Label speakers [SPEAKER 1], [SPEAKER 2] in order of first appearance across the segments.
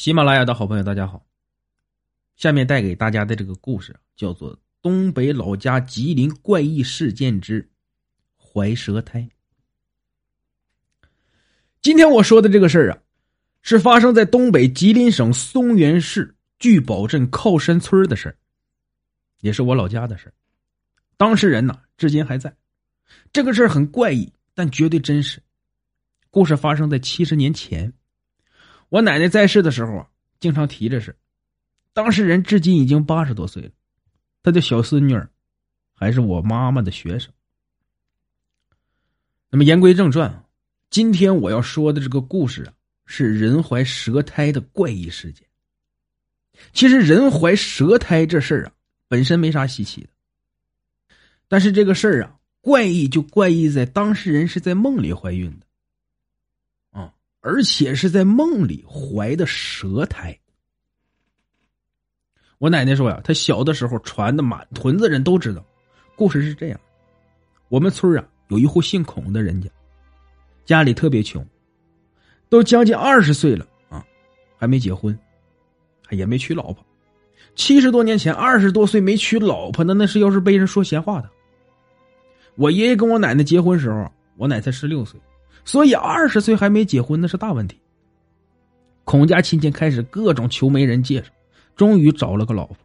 [SPEAKER 1] 喜马拉雅的好朋友，大家好。下面带给大家的这个故事叫做《东北老家吉林怪异事件之怀蛇胎》。今天我说的这个事儿啊，是发生在东北吉林省松原市聚宝镇靠山村的事儿，也是我老家的事儿。当事人呢，至今还在。这个事儿很怪异，但绝对真实。故事发生在七十年前。我奶奶在世的时候啊，经常提这事。当事人至今已经八十多岁了，她的小孙女儿还是我妈妈的学生。那么言归正传，今天我要说的这个故事啊，是人怀蛇胎的怪异事件。其实人怀蛇胎这事儿啊，本身没啥稀奇的。但是这个事儿啊，怪异就怪异在当事人是在梦里怀孕的。而且是在梦里怀的蛇胎。我奶奶说呀，她小的时候传的满屯子人都知道。故事是这样：我们村啊有一户姓孔的人家，家里特别穷，都将近二十岁了啊，还没结婚，也没娶老婆。七十多年前，二十多岁没娶老婆的，那是要是被人说闲话的。我爷爷跟我奶奶结婚时候，我奶才十六岁。所以二十岁还没结婚那是大问题。孔家亲戚开始各种求媒人介绍，终于找了个老婆。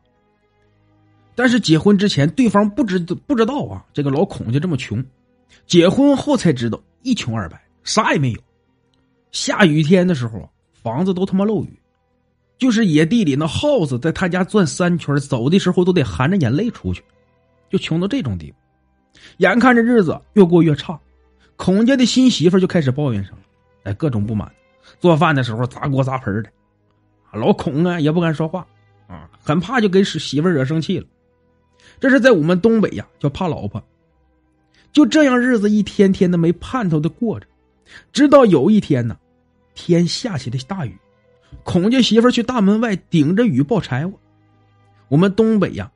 [SPEAKER 1] 但是结婚之前，对方不知不知道啊，这个老孔家这么穷。结婚后才知道一穷二白，啥也没有。下雨天的时候，房子都他妈漏雨，就是野地里那耗子在他家转三圈，走的时候都得含着眼泪出去，就穷到这种地步。眼看着日子越过越差。孔家的新媳妇就开始抱怨上了，哎，各种不满，做饭的时候砸锅砸盆的，老孔啊也不敢说话，啊，很怕就给媳妇惹生气了。这是在我们东北呀，叫怕老婆。就这样，日子一天天的没盼头的过着，直到有一天呢，天下起了大雨，孔家媳妇去大门外顶着雨抱柴火。我们东北呀，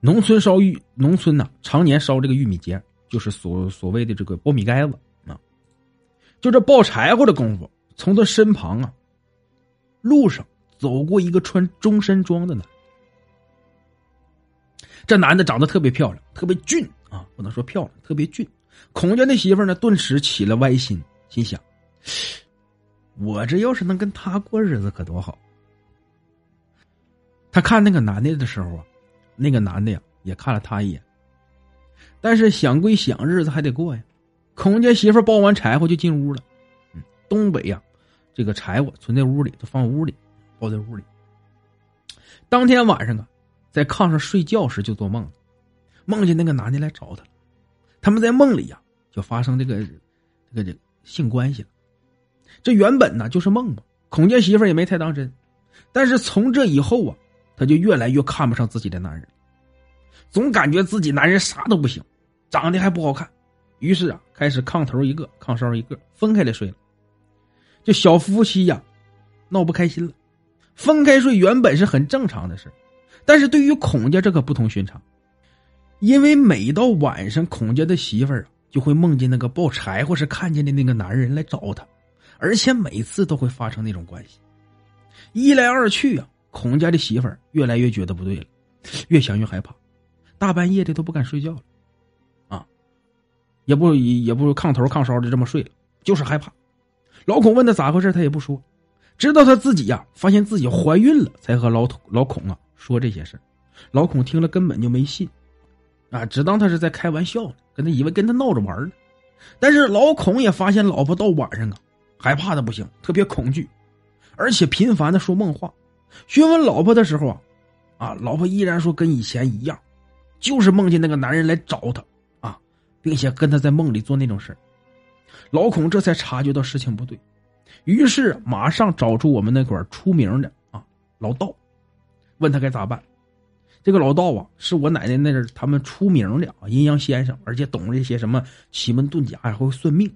[SPEAKER 1] 农村烧玉，农村呢常年烧这个玉米秸。就是所所谓的这个苞米杆子，就这抱柴火的功夫，从他身旁啊，路上走过一个穿中山装的男。这男的长得特别漂亮，特别俊啊，不能说漂亮，特别俊。孔家那媳妇呢，顿时起了歪心，心想：我这要是能跟他过日子，可多好。他看那个男的的时候啊，那个男的呀，也看了他一眼。但是想归想，日子还得过呀。孔家媳妇抱完柴火就进屋了。嗯，东北呀，这个柴火存在屋里，都放屋里，抱在屋里。当天晚上啊，在炕上睡觉时就做梦了，梦见那个男的来找他了。他们在梦里呀，就发生这个这个这个性关系了。这原本呢就是梦嘛，孔家媳妇也没太当真。但是从这以后啊，她就越来越看不上自己的男人，总感觉自己男人啥都不行。长得还不好看，于是啊，开始炕头一个，炕梢一个，分开来睡了。这小夫妻呀，闹不开心了。分开睡原本是很正常的事但是对于孔家这可不同寻常，因为每到晚上，孔家的媳妇儿就会梦见那个抱柴火时看见的那个男人来找他，而且每次都会发生那种关系。一来二去啊，孔家的媳妇儿越来越觉得不对了，越想越害怕，大半夜的都不敢睡觉了。也不也不炕头炕梢的这么睡了，就是害怕。老孔问他咋回事，他也不说，直到他自己呀发现自己怀孕了，才和老老孔啊说这些事老孔听了根本就没信，啊，只当他是在开玩笑呢，跟他以为跟他闹着玩呢。但是老孔也发现老婆到晚上啊害怕的不行，特别恐惧，而且频繁的说梦话。询问老婆的时候啊，啊，老婆依然说跟以前一样，就是梦见那个男人来找他。并且跟他在梦里做那种事老孔这才察觉到事情不对，于是马上找出我们那块出名的啊老道，问他该咋办。这个老道啊，是我奶奶那阵他们出名的啊阴阳先生，而且懂这些什么奇门遁甲，还会算命。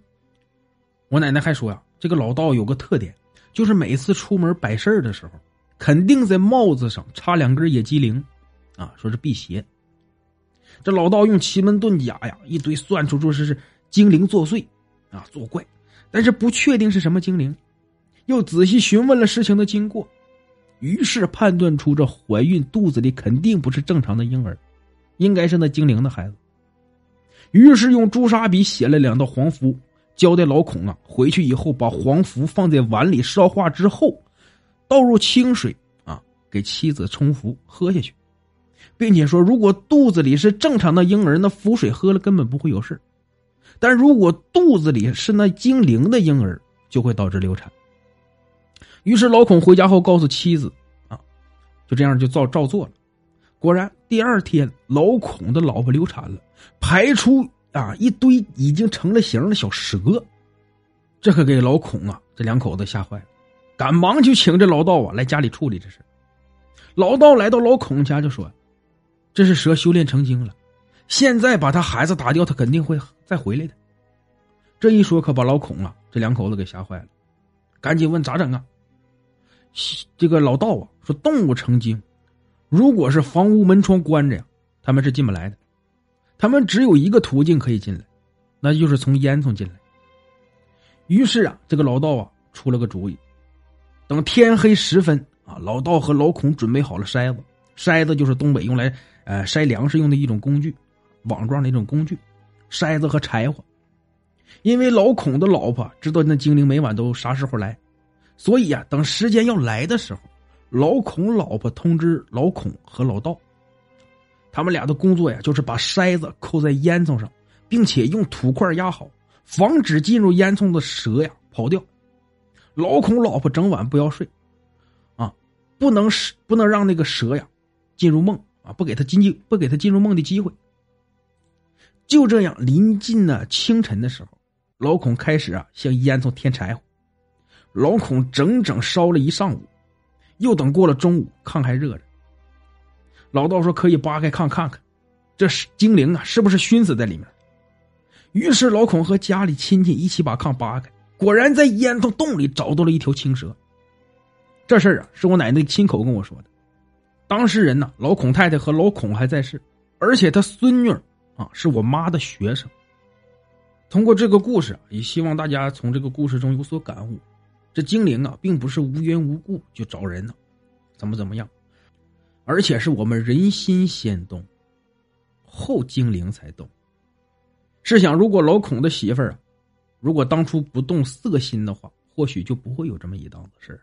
[SPEAKER 1] 我奶奶还说呀，这个老道有个特点，就是每次出门摆事儿的时候，肯定在帽子上插两根野鸡翎，啊，说是辟邪。这老道用奇门遁甲呀，一堆算出说是是精灵作祟，啊作怪，但是不确定是什么精灵。又仔细询问了事情的经过，于是判断出这怀孕肚子里肯定不是正常的婴儿，应该是那精灵的孩子。于是用朱砂笔写了两道黄符，交代老孔啊，回去以后把黄符放在碗里烧化之后，倒入清水啊，给妻子冲服喝下去，并且说，如果肚子里是正常的婴儿，那符水喝了根本不会有事但如果肚子里是那精灵的婴儿，就会导致流产。于是老孔回家后告诉妻子，啊，就这样就照照做了。果然，第二天老孔的老婆流产了，排出啊一堆已经成了形的小蛇，这可给老孔啊这两口子吓坏了，赶忙就请这老道啊来家里处理这事。老道来到老孔家就说：“这是蛇修炼成精了，现在把他孩子打掉，他肯定会再回来的。”这一说可把老孔啊这两口子给吓坏了，赶紧问咋整啊？这个老道啊说：“动物成精，如果是房屋门窗关着呀，他们是进不来的。他们只有一个途径可以进来，那就是从烟囱进来。”于是啊，这个老道啊出了个主意，等天黑时分啊，老道和老孔准备好了筛子，筛子就是东北用来呃筛粮食用的一种工具，网状的一种工具，筛子和柴火。因为老孔的老婆知道那精灵每晚都啥时候来。所以啊，等时间要来的时候，老孔老婆通知老孔和老道，他们俩的工作呀，就是把筛子扣在烟囱上，并且用土块压好，防止进入烟囱的蛇呀跑掉。老孔老婆整晚不要睡，啊，不能使不能让那个蛇呀进入梦啊，不给他进进不给他进入梦的机会。就这样，临近呢清晨的时候，老孔开始啊向烟囱添柴火。老孔整整烧了一上午，又等过了中午，炕还热着。老道说：“可以扒开炕看看，这是精灵啊，是不是熏死在里面？”于是老孔和家里亲戚一起把炕扒开，果然在烟囱洞里找到了一条青蛇。这事儿啊，是我奶奶亲口跟我说的。当事人呢，老孔太太和老孔还在世，而且他孙女啊是我妈的学生。通过这个故事，也希望大家从这个故事中有所感悟。这精灵啊，并不是无缘无故就找人呢，怎么怎么样，而且是我们人心先动，后精灵才动。试想，如果老孔的媳妇儿啊，如果当初不动色心的话，或许就不会有这么一档子事儿。